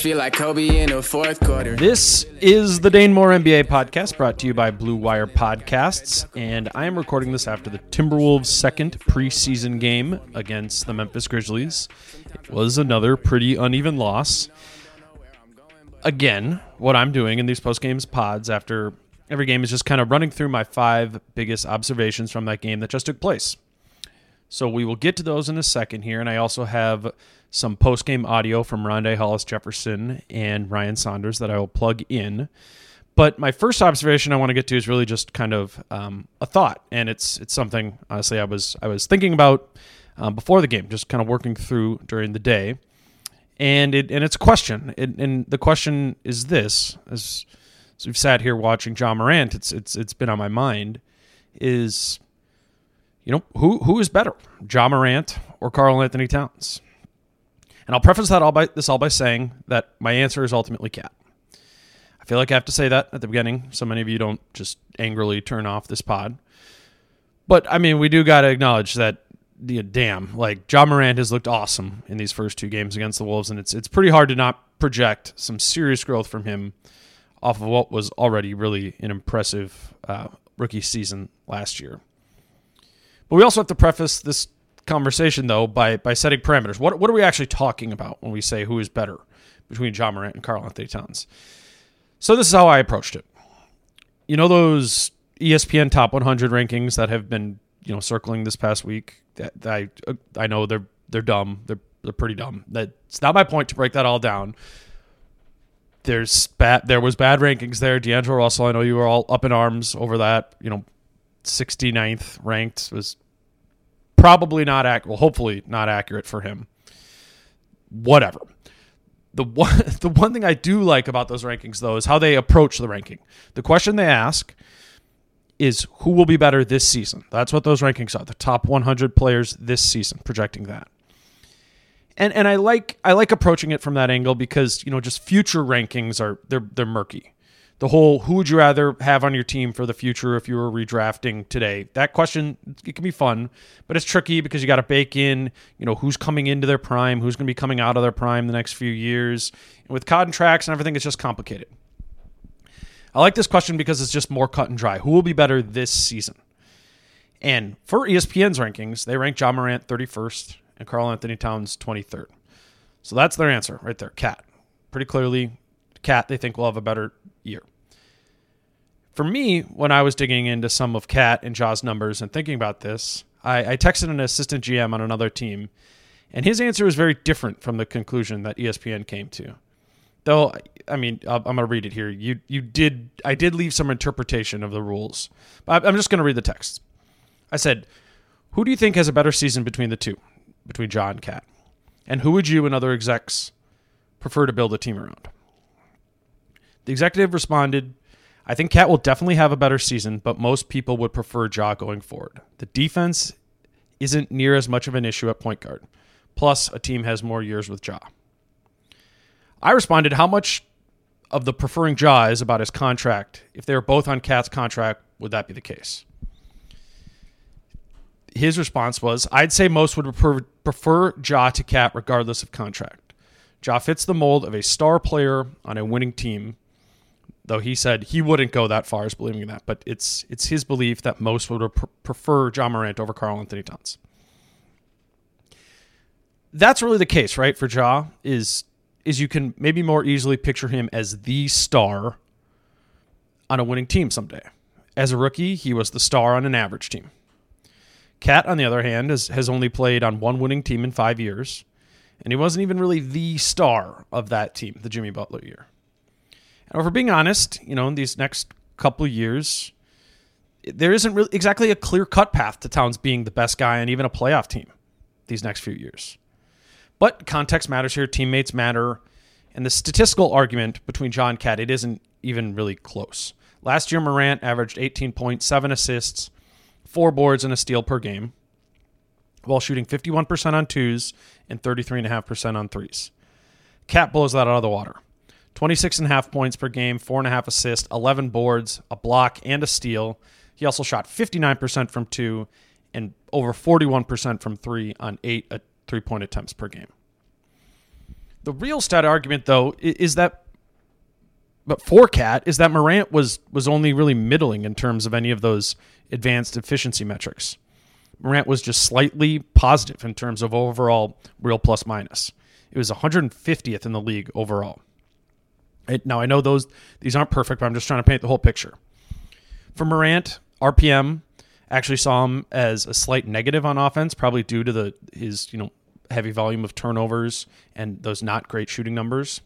Feel like Kobe in the fourth quarter. This is the Dane Moore NBA podcast brought to you by Blue Wire Podcasts, and I am recording this after the Timberwolves' second preseason game against the Memphis Grizzlies. It was another pretty uneven loss. Again, what I'm doing in these post games pods after every game is just kind of running through my five biggest observations from that game that just took place. So we will get to those in a second here, and I also have some post game audio from Rondae Hollis Jefferson and Ryan Saunders that I will plug in. But my first observation I want to get to is really just kind of um, a thought, and it's it's something honestly I was I was thinking about um, before the game, just kind of working through during the day, and it and it's a question, it, and the question is this: as, as we've sat here watching Ja Morant, it's it's it's been on my mind, is you know who who is better, Ja Morant or Karl-Anthony Towns? And I'll preface that all by this all by saying that my answer is ultimately KAT. I feel like I have to say that at the beginning, so many of you don't just angrily turn off this pod. But I mean, we do got to acknowledge that the damn like Ja Morant has looked awesome in these first two games against the Wolves, and it's it's pretty hard to not project some serious growth from him off of what was already really an impressive uh, rookie season last year. But we also have to preface this conversation though by by setting parameters. What what are we actually talking about when we say who is better between Ja Morant and Karl-Anthony Towns? So this is how I approached it. You know those ESPN top 100 rankings that have been you know circling this past week. That, I uh, I know they're they're dumb. They're they're pretty dumb. That's not my point to break that all down. There's bad. There was bad rankings there. D'Angelo Russell. I know you were all up in arms over that. You know, 69th ranked was probably not accurate. Well, hopefully not accurate for him. Whatever. The one, the one thing I do like about those rankings, though, is how they approach the ranking. The question they ask is who will be better this season. That's what those rankings are. The top 100 players this season, projecting that. And and I like I like approaching it from that angle because you know just future rankings are they're they're murky the whole who would you rather have on your team for the future if you were redrafting today that question it can be fun but it's tricky because you got to bake in you know who's coming into their prime who's going to be coming out of their prime the next few years and with contracts and everything it's just complicated i like this question because it's just more cut and dry who will be better this season And for ESPN's rankings, they rank Ja Morant 31st and Karl-Anthony Towns 23rd. So that's their answer right there. KAT. Pretty clearly, KAT, they think will have a better year. For me, when I was digging into some of KAT and Ja's numbers and thinking about this, I, I texted an assistant GM on another team, and his answer was very different from the conclusion that ESPN came to. Though, I mean, I'm going to read it here. You you did I did leave some interpretation of the rules, but I'm just going to read the text. I said, "Who do you think has a better season between the two, between Ja and KAT, and who would you and other execs prefer to build a team around?" The executive responded, I think KAT will definitely have a better season, but most people would prefer Ja going forward. The defense isn't near as much of an issue at point guard. Plus, a team has more years with Ja. I responded, How much of the preferring Ja is about his contract? If they were both on KAT's contract, would that be the case? His response was, I'd say most would prefer, prefer Ja to KAT regardless of contract. Ja fits the mold of a star player on a winning team though he said he wouldn't go that far as believing that, but it's it's his belief that most would pr- prefer Ja Morant over Karl-Anthony Towns. That's really the case, right? For Ja is is you can maybe more easily picture him as the star on a winning team someday. As a rookie, he was the star on an average team. KAT, on the other hand, has, has only played on one winning team in five years, and he wasn't even really the star of that team, the Jimmy Butler year. And if we're being honest, you know, in these next couple years, there isn't really exactly a clear cut path to Towns being the best guy and even a playoff team these next few years. But context matters here, teammates matter, and the statistical argument between John KAT, it isn't even really close. Last year, Morant averaged 18.7 assists, four boards, and a steal per game, while shooting 51% on twos and 33.5% on threes. KAT blows that out of the water. 26.5 points per game, 4.5 assists, 11 boards, a block, and a steal. He also shot 59% from two and over 41% from three on eight uh, three point attempts per game. The real stat argument, though, is that, but for KAT, is that Morant was was only really middling in terms of any of those advanced efficiency metrics. Morant was just slightly positive in terms of overall real plus minus. It was 150th in the league overall. Now I know those these aren't perfect, but I'm just trying to paint the whole picture. For Morant, RPM actually saw him as a slight negative on offense, probably due to the his you know heavy volume of turnovers and those not great shooting numbers.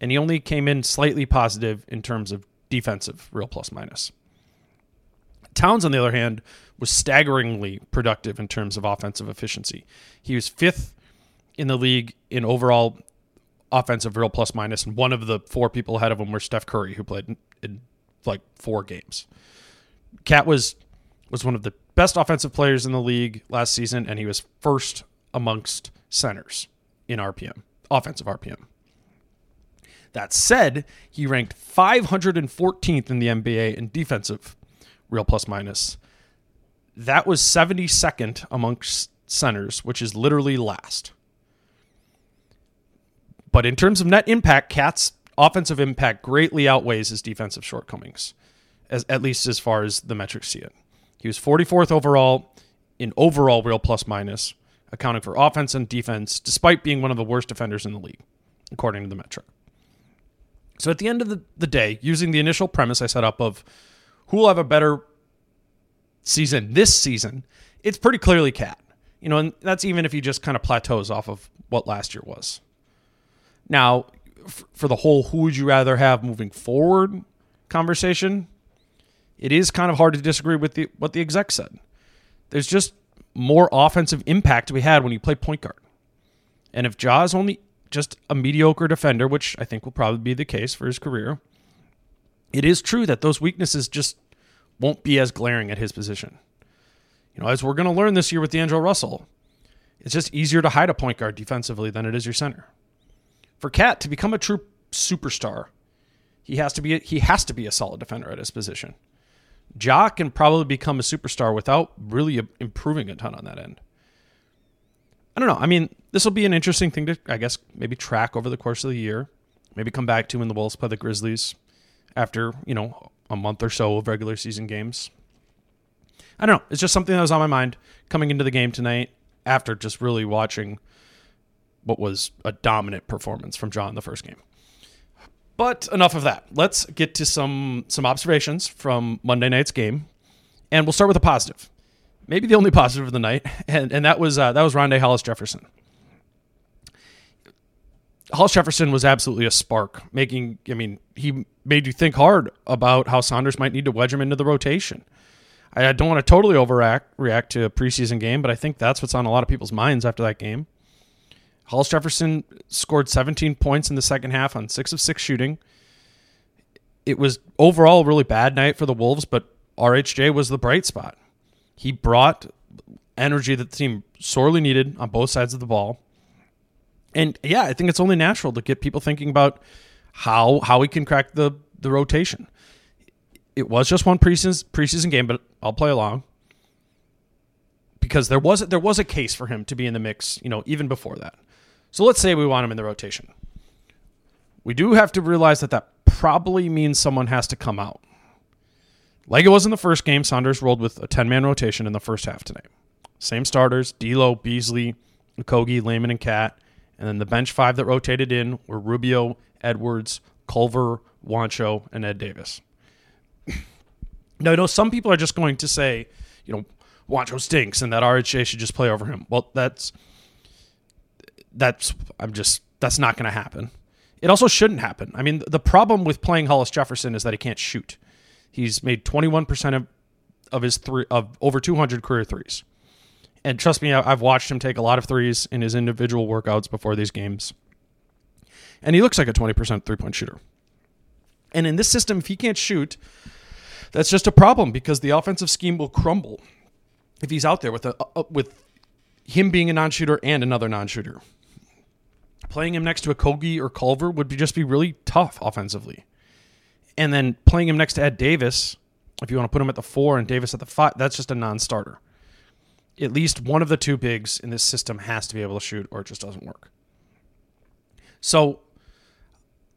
And he only came in slightly positive in terms of defensive real plus minus. Towns, on the other hand, was staggeringly productive in terms of offensive efficiency. He was fifth in the league in overall offensive real plus minus, and one of the four people ahead of him were Steph Curry, who played in, in like four games. KAT was was one of the best offensive players in the league last season, and he was first amongst centers in RPM, offensive RPM. That said, he ranked 514th in the NBA in defensive real plus minus. That was 72nd amongst centers, which is literally last. But in terms of net impact, KAT's offensive impact greatly outweighs his defensive shortcomings, as at least as far as the metrics see it. He was 44th overall in overall real plus minus, accounting for offense and defense, despite being one of the worst defenders in the league, according to the metric. So at the end of the, the day, using the initial premise I set up of who will have a better season this season, it's pretty clearly KAT. You know, and that's even if he just kind of plateaus off of what last year was. Now, for the whole who would you rather have moving forward conversation, it is kind of hard to disagree with the, what the exec said. There's just more offensive impact be had when you play point guard. And if Ja is only just a mediocre defender, which I think will probably be the case for his career, it is true that those weaknesses just won't be as glaring at his position. You know, as we're going to learn this year with D'Angelo Russell, it's just easier to hide a point guard defensively than it is your center. For KAT to become a true superstar, he has to be he has to be a solid defender at his position. Ja can probably become a superstar without really improving a ton on that end. I don't know. I mean, this will be an interesting thing to, I guess, maybe track over the course of the year. Maybe come back to when the Wolves play the Grizzlies after, you know, a month or so of regular season games. I don't know. It's just something that was on my mind coming into the game tonight after just really watching what was a dominant performance from Ja in the first game. But enough of that. Let's get to some some observations from Monday night's game, and we'll start with a positive, maybe the only positive of the night, and and that was uh, that was Rondae Hollis Jefferson. Hollis Jefferson was absolutely a spark, making. I mean, he made you think hard about how Saunders might need to wedge him into the rotation. I don't want to totally overreact react to a preseason game, but I think that's what's on a lot of people's minds after that game. Hollis Jefferson scored 17 points in the second half on six of six shooting. It was overall a really bad night for the Wolves, but RHJ was the bright spot. He brought energy that the team sorely needed on both sides of the ball. And yeah, I think it's only natural to get people thinking about how how he can crack the the rotation. It was just one preseason preseason game, but I'll play along because there was there was a case for him to be in the mix, you know, even before that. So let's say we want him in the rotation. We do have to realize that that probably means someone has to come out. Like it was in the first game, Saunders rolled with a 10 man rotation in the first half tonight. Same starters D'Lo, Beasley, Okogie, Layman, and KAT. And then the bench five that rotated in were Rubio, Edwards, Culver, Juancho, and Ed Davis. now, I know some people are just going to say, you know, Juancho stinks and that RHJ should just play over him. Well, that's that's I'm just that's not going to happen. It also shouldn't happen. I mean, the problem with playing Hollis Jefferson is that he can't shoot. He's made 21% of of his three of over 200 career threes. And trust me, I've watched him take a lot of threes in his individual workouts before these games. And he looks like a 20% three-point shooter. And in this system, if he can't shoot, that's just a problem because the offensive scheme will crumble if he's out there with a with him being a non-shooter and another non-shooter playing him next to Okogie or Culver would be just be really tough offensively. And then playing him next to Ed Davis, if you want to put him at the four and Davis at the five, that's just a non-starter. At least one of the two bigs in this system has to be able to shoot, or it just doesn't work. So,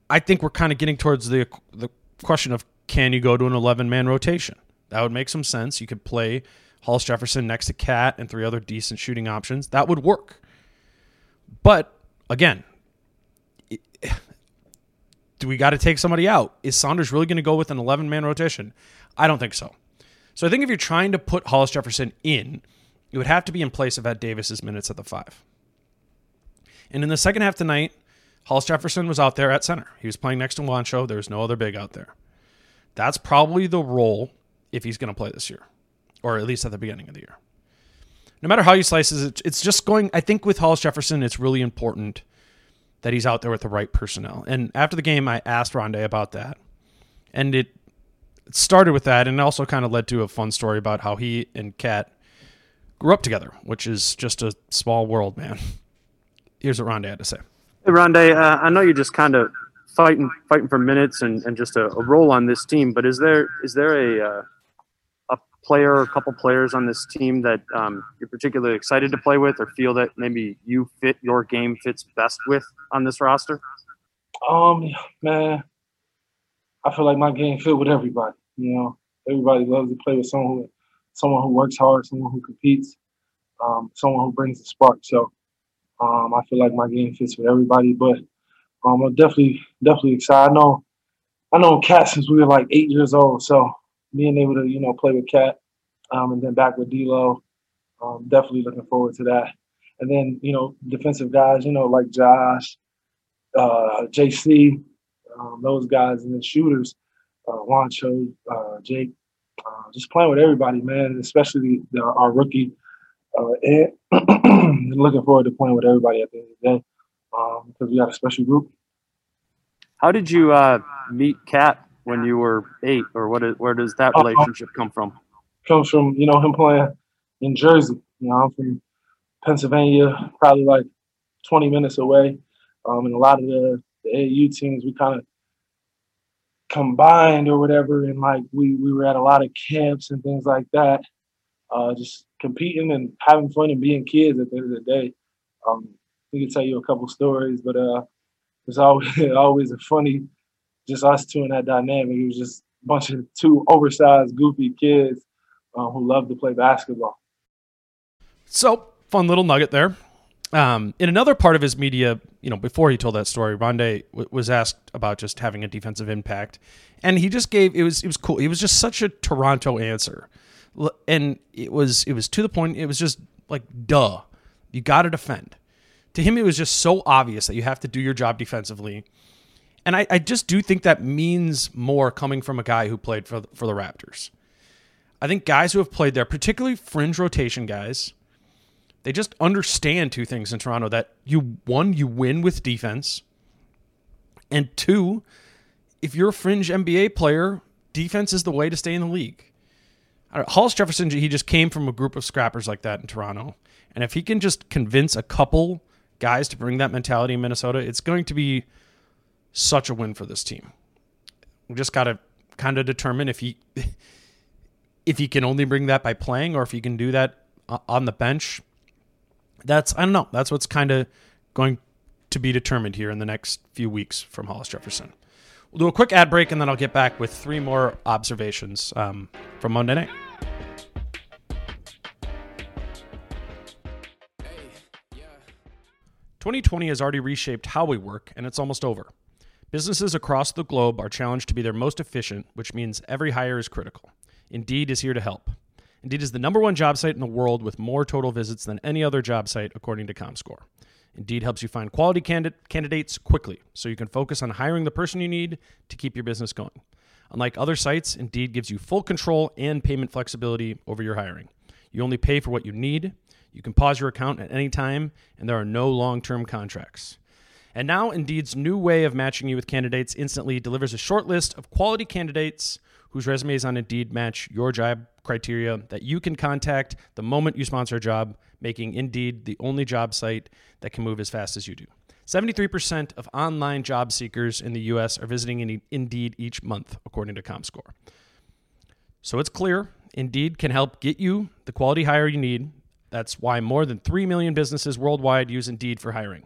I think we're kind of getting towards the the question of can you go to an 11 man rotation? That would make some sense. You could play Hollis Jefferson next to KAT and three other decent shooting options. That would work. But again, do we got to take somebody out? Is Saunders really going to go with an 11 man rotation? I don't think so. So I think if you're trying to put Hollis Jefferson in, it would have to be in place of Ed Davis's minutes at the five. And in the second half tonight, Hollis Jefferson was out there at center. He was playing next to Juancho. There was no other big out there. That's probably the role if he's going to play this year, or at least at the beginning of the year no matter how you slice it, it's just going. I think with Hollis Jefferson, it's really important that he's out there with the right personnel. And after the game, I asked Rondae about that, and it, started with that, and it also kind of led to a fun story about how he and KAT grew up together, which is just a small world, man. Here's what Rondae had to say. Hey, Rondae, uh, I know you're just kind of fighting fighting for minutes and, and just a, a, role on this team, but is there is there a uh, player or a couple players on this team that um, you're particularly excited to play with or feel that maybe you fit your game fits best with on this roster? Um, man, I feel like my game fit with everybody. You know, everybody loves to play with someone who, someone who works hard, someone who competes, um, someone who brings the spark. So um, I feel like my game fits with everybody. But um, I'm definitely definitely excited. I know I know KAT since we were like eight years old. So being able to you know play with KAT um, and then back with D'Lo, um, definitely looking forward to that. And then you know defensive guys, you know like Josh, uh, JC, um, those guys, and then shooters, uh, Juancho, uh, Jake, uh, just playing with everybody, man. Especially the, our rookie, uh, and looking forward to playing with everybody at the end of the day because um, we got a special group. How did you uh, meet KAT when you were eight, or what? Is, where does that uh, relationship come from? Comes from you know him playing in Jersey. You know, I'm from Pennsylvania, probably like 20 minutes away. Um, and a lot of the, the AAU teams, we kind of combined or whatever, and like we we were at a lot of camps and things like that, uh, just competing and having fun and being kids at the end of the day. Um, we can tell you a couple stories, but uh, it's always always a funny just us two in that dynamic. It was just a bunch of two oversized, goofy kids uh, who love to play basketball. So, fun little nugget there. Um, in another part of his media, you know, before he told that story, Rondae w- was asked about just having a defensive impact, and he just gave it was it was cool. It was just such a Toronto answer, and it was it was to the point. It was just like, duh, you got to defend. To him, it was just so obvious that you have to do your job defensively, and I, I just do think that means more coming from a guy who played for for the Raptors. I think guys who have played there, particularly fringe rotation guys they just understand two things in Toronto that you one you win with defense and two if you're a fringe NBA player defense is the way to stay in the league. Hollis Jefferson he just came from a group of scrappers like that in Toronto and if he can just convince a couple guys to bring that mentality in Minnesota it's going to be such a win for this team. We just got to kind of determine if he if he can only bring that by playing or if he can do that on the bench that's I don't know. That's what's kind of going to be determined here in the next few weeks from Hollis Jefferson. We'll do a quick ad break and then I'll get back with three more observations um, from Monday night. Twenty twenty has already reshaped how we work, and it's almost over. Businesses across the globe are challenged to be their most efficient, which means every hire is critical. Indeed is here to help. Indeed is the number one job site in the world with more total visits than any other job site, according to ComScore. Indeed helps you find quality candidates quickly so you can focus on hiring the person you need to keep your business going. Unlike other sites, Indeed gives you full control and payment flexibility over your hiring. You only pay for what you need. You can pause your account at any time, and there are no long term contracts. And now, Indeed's new way of matching you with candidates instantly delivers a short list of quality candidates whose resumes on Indeed match your job criteria that you can contact the moment you sponsor a job, making Indeed the only job site that can move as fast as you do. 73% of online job seekers in the US are visiting Indeed each month, according to ComScore. So it's clear Indeed can help get you the quality hire you need. That's why more than 3 million businesses worldwide use Indeed for hiring.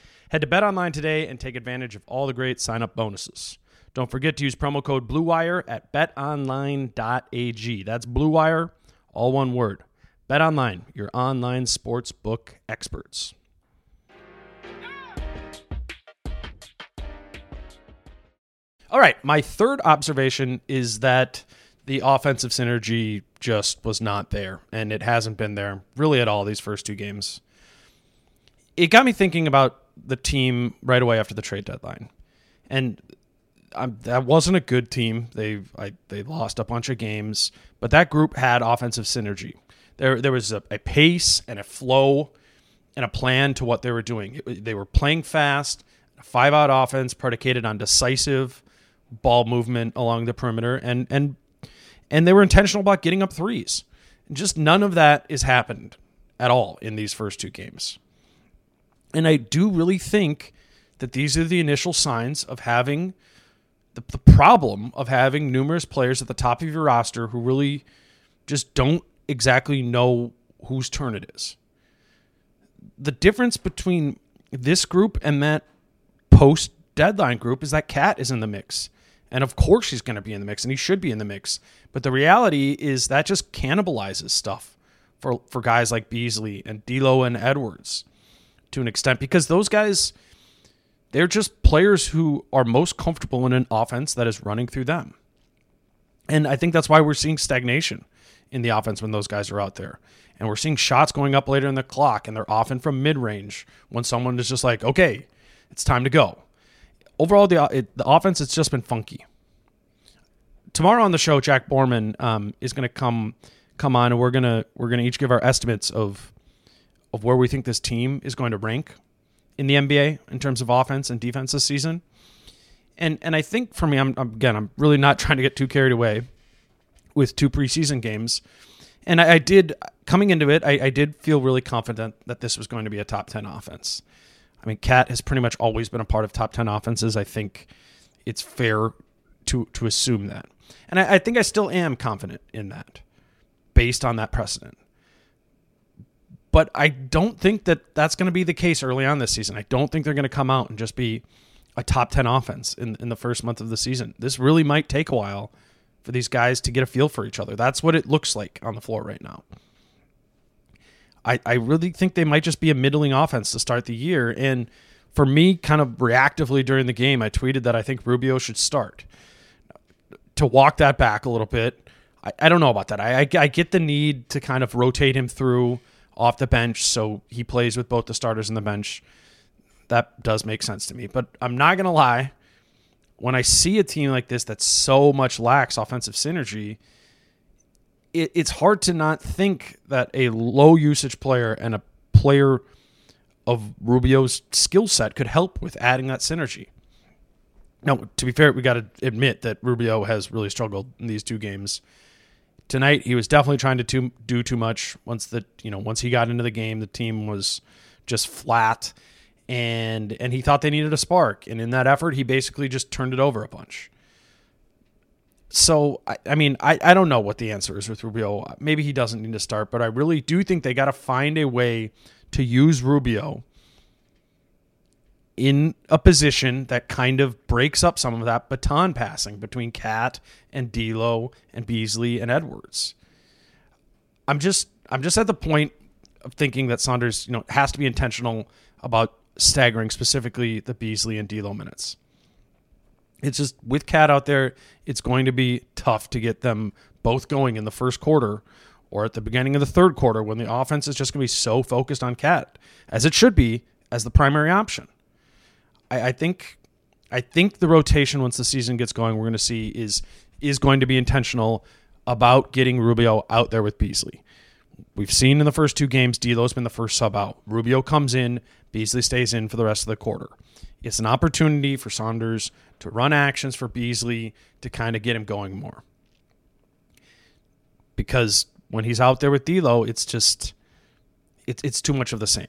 Head to Bet Online today and take advantage of all the great sign up bonuses. Don't forget to use promo code BLUEWIRE at betonline.ag. That's BLUEWIRE, all one word. Bet Online, your online sports book experts. All right, my third observation is that the offensive synergy just was not there, and it hasn't been there really at all these first two games. It got me thinking about the team right away after the trade deadline, and that wasn't a good team. They I, they lost a bunch of games, but that group had offensive synergy. There there was a, a pace and a flow and a plan to what they were doing. It, they were playing fast, a five out offense predicated on decisive ball movement along the perimeter, and and and they were intentional about getting up threes. Just none of that is happened at all in these first two games. And I do really think that these are the initial signs of having the, the problem of having numerous players at the top of your roster who really just don't exactly know whose turn it is. The difference between this group and that post deadline group is that KAT is in the mix. And of course he's going to be in the mix and he should be in the mix. But the reality is that just cannibalizes stuff for for guys like Beasley and D'Lo and Edwards to an extent because those guys they're just players who are most comfortable in an offense that is running through them. And I think that's why we're seeing stagnation in the offense when those guys are out there. And we're seeing shots going up later in the clock, and they're often from mid range when someone is just like, okay, it's time to go. overall, the it, the offense has just been funky. Tomorrow on the show, Jack Borman um, is going to come come on, and we're gonna we're gonna each give our estimates of of where we think this team is going to rank in the NBA in terms of offense and defense this season. And and I think for me, I'm again, I'm really not trying to get too carried away with two preseason games. And I, I did coming into it, I, I did feel really confident that this was going to be a top ten offense. I mean, KAT has pretty much always been a part of top ten offenses. I think it's fair to to assume that, and I, I think I still am confident in that, based on that precedent. But I don't think that that's going to be the case early on this season. I don't think they're going to come out and just be a top 10 offense in, in the first month of the season. This really might take a while for these guys to get a feel for each other. That's what it looks like on the floor right now. I, I really think they might just be a middling offense to start the year. And for me, kind of reactively during the game, I tweeted that I think Rubio should start. To walk that back a little bit, I, I don't know about that. I, I, I get the need to kind of rotate him through off the bench so he plays with both the starters and the bench. That does make sense to me. But I'm not going to lie. When I see a team like this that so much lacks offensive synergy, it, it's hard to not think that a low usage player and a player of Rubio's skill set could help with adding that synergy. Now, to be fair, we got to admit that Rubio has really struggled in these two games. Tonight, he was definitely trying to too, do too much. Once the you know once he got into the game, the team was just flat, and and he thought they needed a spark. And in that effort, he basically just turned it over a bunch. So I, I mean I, I don't know what the answer is with Rubio. Maybe he doesn't need to start, but I really do think they got to find a way to use Rubio in a position that kind of breaks up some of that baton passing between KAT and D'Lo and Beasley and Edwards. I'm just I'm just at the point of thinking that Saunders, you know, has to be intentional about staggering specifically the Beasley and D'Lo minutes. It's just with KAT out there, it's going to be tough to get them both going in the first quarter or at the beginning of the third quarter when the offense is just going to be so focused on Cat as it should be as the primary option. I, I think I think the rotation once the season gets going, we're going to see is is going to be intentional about getting Rubio out there with Beasley. We've seen in the first two games, D'Lo's been the first sub out. Rubio comes in, Beasley stays in for the rest of the quarter. It's an opportunity for Saunders to run actions for Beasley to kind of get him going more. Because when he's out there with D'Lo, it's just it's it's too much of the same.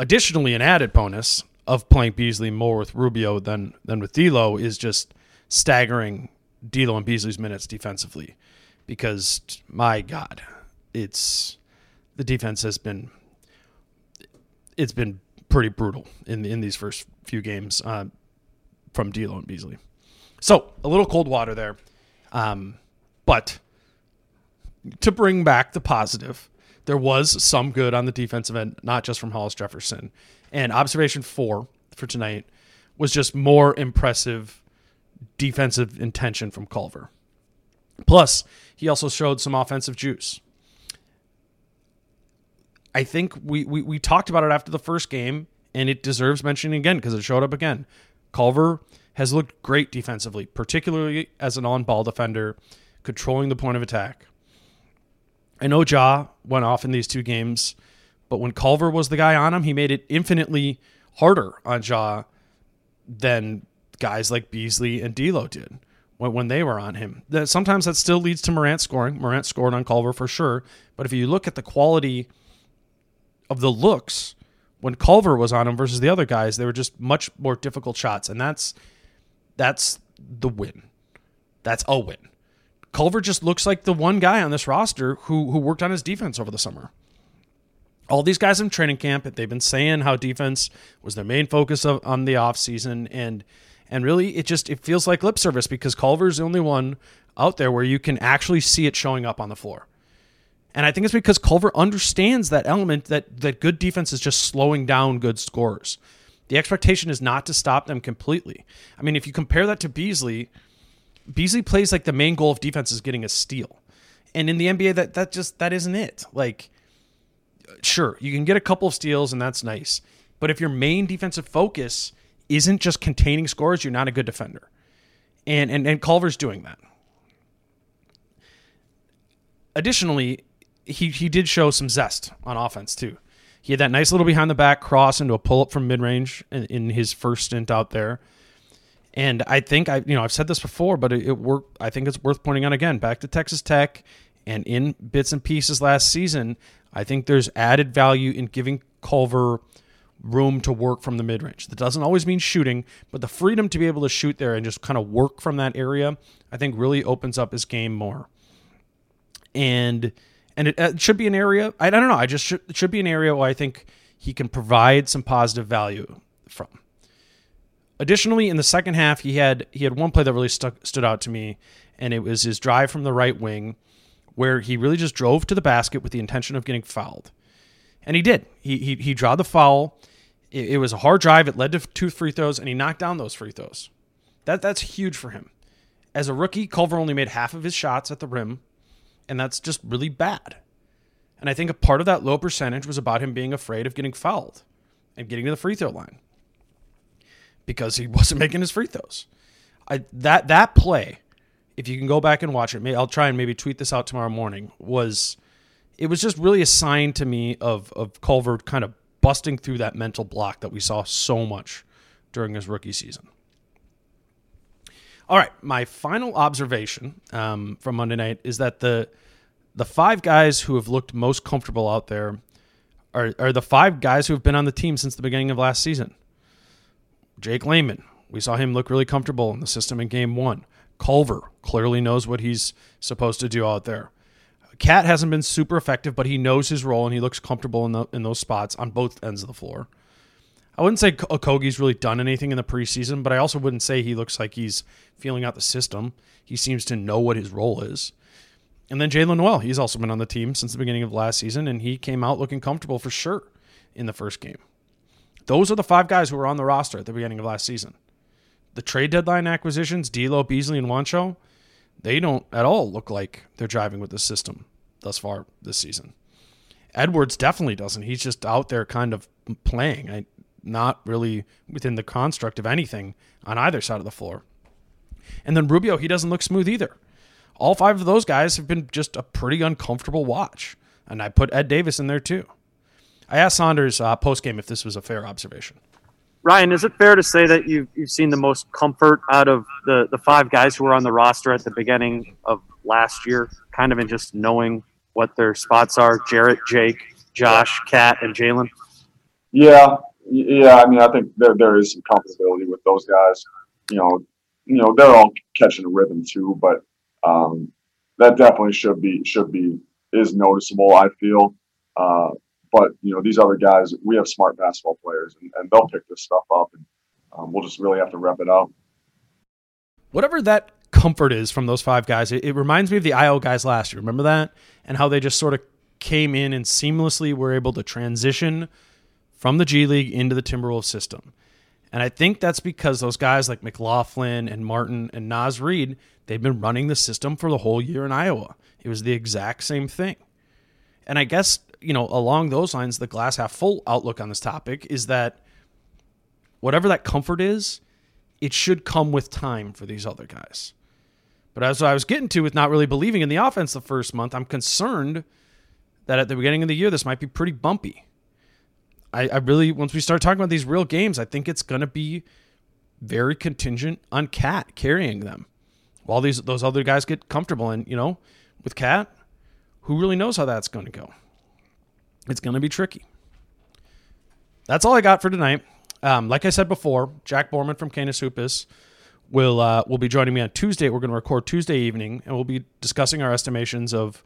Additionally, an added bonus of playing Beasley more with Rubio than than with D'Lo is just staggering D'Lo and Beasley's minutes defensively, because my God, it's the defense has been it's been pretty brutal in in these first few games uh, from D'Lo and Beasley. So a little cold water there, um, but to bring back the positive, there was some good on the defensive end, not just from Hollis Jefferson. And observation four for tonight was just more impressive defensive intention from Culver. Plus, he also showed some offensive juice. I think we, we, we talked about it after the first game, and it deserves mentioning again because it showed up again. Culver has looked great defensively, particularly as an on ball defender, controlling the point of attack. I know Ja went off in these two games, but when Culver was the guy on him, he made it infinitely harder on Ja than guys like Beasley and D'Lo did when, they were on him. That sometimes that still leads to Morant scoring. Morant scored on Culver for sure, but if you look at the quality of the looks when Culver was on him versus the other guys, they were just much more difficult shots, and that's that's the win. That's a win. Culver just looks like the one guy on this roster who who worked on his defense over the summer. All these guys in training camp, they've been saying how defense was their main focus of, on the offseason and and really it just it feels like lip service because Culver's the only one out there where you can actually see it showing up on the floor. And I think it's because Culver understands that element that that good defense is just slowing down good scorers. The expectation is not to stop them completely. I mean, if you compare that to Beasley, Beasley plays like the main goal of defense is getting a steal. And in the NBA that that just that isn't it. Like sure, you can get a couple of steals and that's nice. But if your main defensive focus isn't just containing scores, you're not a good defender. And and, and Culver's doing that. Additionally, he he did show some zest on offense too. He had that nice little behind the back cross into a pull up from mid range in, in, his first stint out there. And I think I you know I've said this before, but it, it worked. I think it's worth pointing out again. Back to Texas Tech, and in bits and pieces last season, I think there's added value in giving Culver room to work from the mid range. That doesn't always mean shooting, but the freedom to be able to shoot there and just kind of work from that area, I think really opens up his game more. And and it, uh, it should be an area. I, I don't know. I just should, it should be an area where I think he can provide some positive value from. Additionally, in the second half, he had he had one play that really stuck stood out to me, and it was his drive from the right wing, where he really just drove to the basket with the intention of getting fouled, and he did. He he he drawed the foul. It, it was a hard drive. It led to two free throws, and he knocked down those free throws. That that's huge for him. As a rookie, Culver only made half of his shots at the rim and that's just really bad. And I think a part of that low percentage was about him being afraid of getting fouled and getting to the free throw line because he wasn't making his free throws. I that that play, if you can go back and watch it, I'll try and maybe tweet this out tomorrow morning. Was it was just really a sign to me of of Culver kind of busting through that mental block that we saw so much during his rookie season. All right, my final observation um, from Monday night is that the the five guys who have looked most comfortable out there are, are the five guys who have been on the team since the beginning of last season. Jake Layman, we saw him look really comfortable in the system in game one. Culver clearly knows what he's supposed to do out there. KAT hasn't been super effective, but he knows his role and he looks comfortable in the, in those spots on both ends of the floor. I wouldn't say Okogie's really done anything in the preseason, but I also wouldn't say he looks like he's feeling out the system. He seems to know what his role is. And then Jaylen Nowell, he's also been on the team since the beginning of last season, and he came out looking comfortable for sure in the first game. Those are the five guys who were on the roster at the beginning of last season. The trade deadline acquisitions, D'Lo, Beasley, and Juancho, they don't at all look like they're driving with the system thus far this season. Edwards definitely doesn't. He's just out there kind of playing. I, not really within the construct of anything on either side of the floor. And then Rubio, he doesn't look smooth either. All five of those guys have been just a pretty uncomfortable watch. And I put Ed Davis in there too. I asked Saunders uh, post game if this was a fair observation. Ryan, is it fair to say that you've, you've seen the most comfort out of the, the five guys who were on the roster at the beginning of last year, kind of in just knowing what their spots are? Jarrett, Jake, Josh, KAT, and Jaylen? Yeah, yeah, I mean, I think there there is some comfortability with those guys. You know, you know, they're all catching a rhythm too, but um, that definitely should be should be is noticeable. I feel, uh, but you know, these other guys, we have smart basketball players, and, and they'll pick this stuff up, and um, we'll just really have to rep it up. Whatever that comfort is from those five guys, it, it reminds me of the Iowa guys last year. Remember that, and how they just sort of came in and seamlessly were able to transition from the G League into the Timberwolves system. And I think that's because those guys like McLaughlin and Martin and Naz Reid, they've been running the system for the whole year in Iowa. It was the exact same thing. And I guess, you know, along those lines, the glass half full outlook on this topic is that whatever that comfort is, it should come with time for these other guys. But as I was getting to with not really believing in the offense the first month, I'm concerned that at the beginning of the year, this might be pretty bumpy. I, I really once we start talking about these real games, I think it's gonna be very contingent on KAT carrying them, while these those other guys get comfortable. And you know, with KAT, who really knows how that's going to go? It's going to be tricky. That's all I got for tonight. Um, like I said before, Jack Borman from Canis Hoopus will uh, will be joining me on Tuesday. We're going to record Tuesday evening, and we'll be discussing our estimations of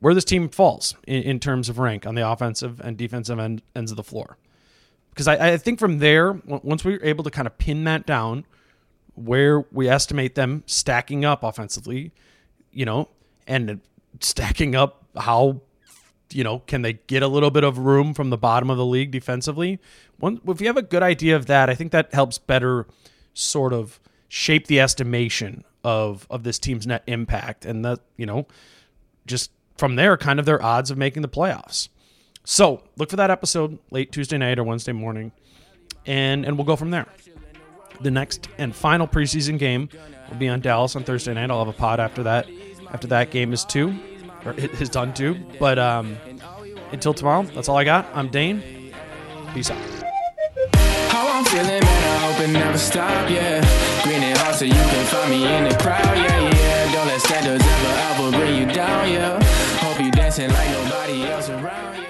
where this team falls in, in terms of rank on the offensive and defensive end, ends of the floor. Because I, I think from there, once we are able to kind of pin that down, where we estimate them stacking up offensively, you know, and stacking up how, you know, can they get a little bit of room from the bottom of the league defensively? One, if you have a good idea of that, I think that helps better sort of shape the estimation of of this team's net impact and that, you know, just from there, kind of their odds of making the playoffs. So look for that episode late Tuesday night or Wednesday morning. and and we'll go from there. The next and final preseason game will be on Dallas on Thursday night. I'll have a pod after that. After that game is two, is done too. But um, until tomorrow, that's all I got. I'm Dane. Peace out. How I'm feeling, man, I hope it never stop, yeah. Green and hot, so you can find me in the crowd, yeah, yeah. Don't let standards ever, ever bring you down, yeah. Hope you dancing like nobody else around, yeah.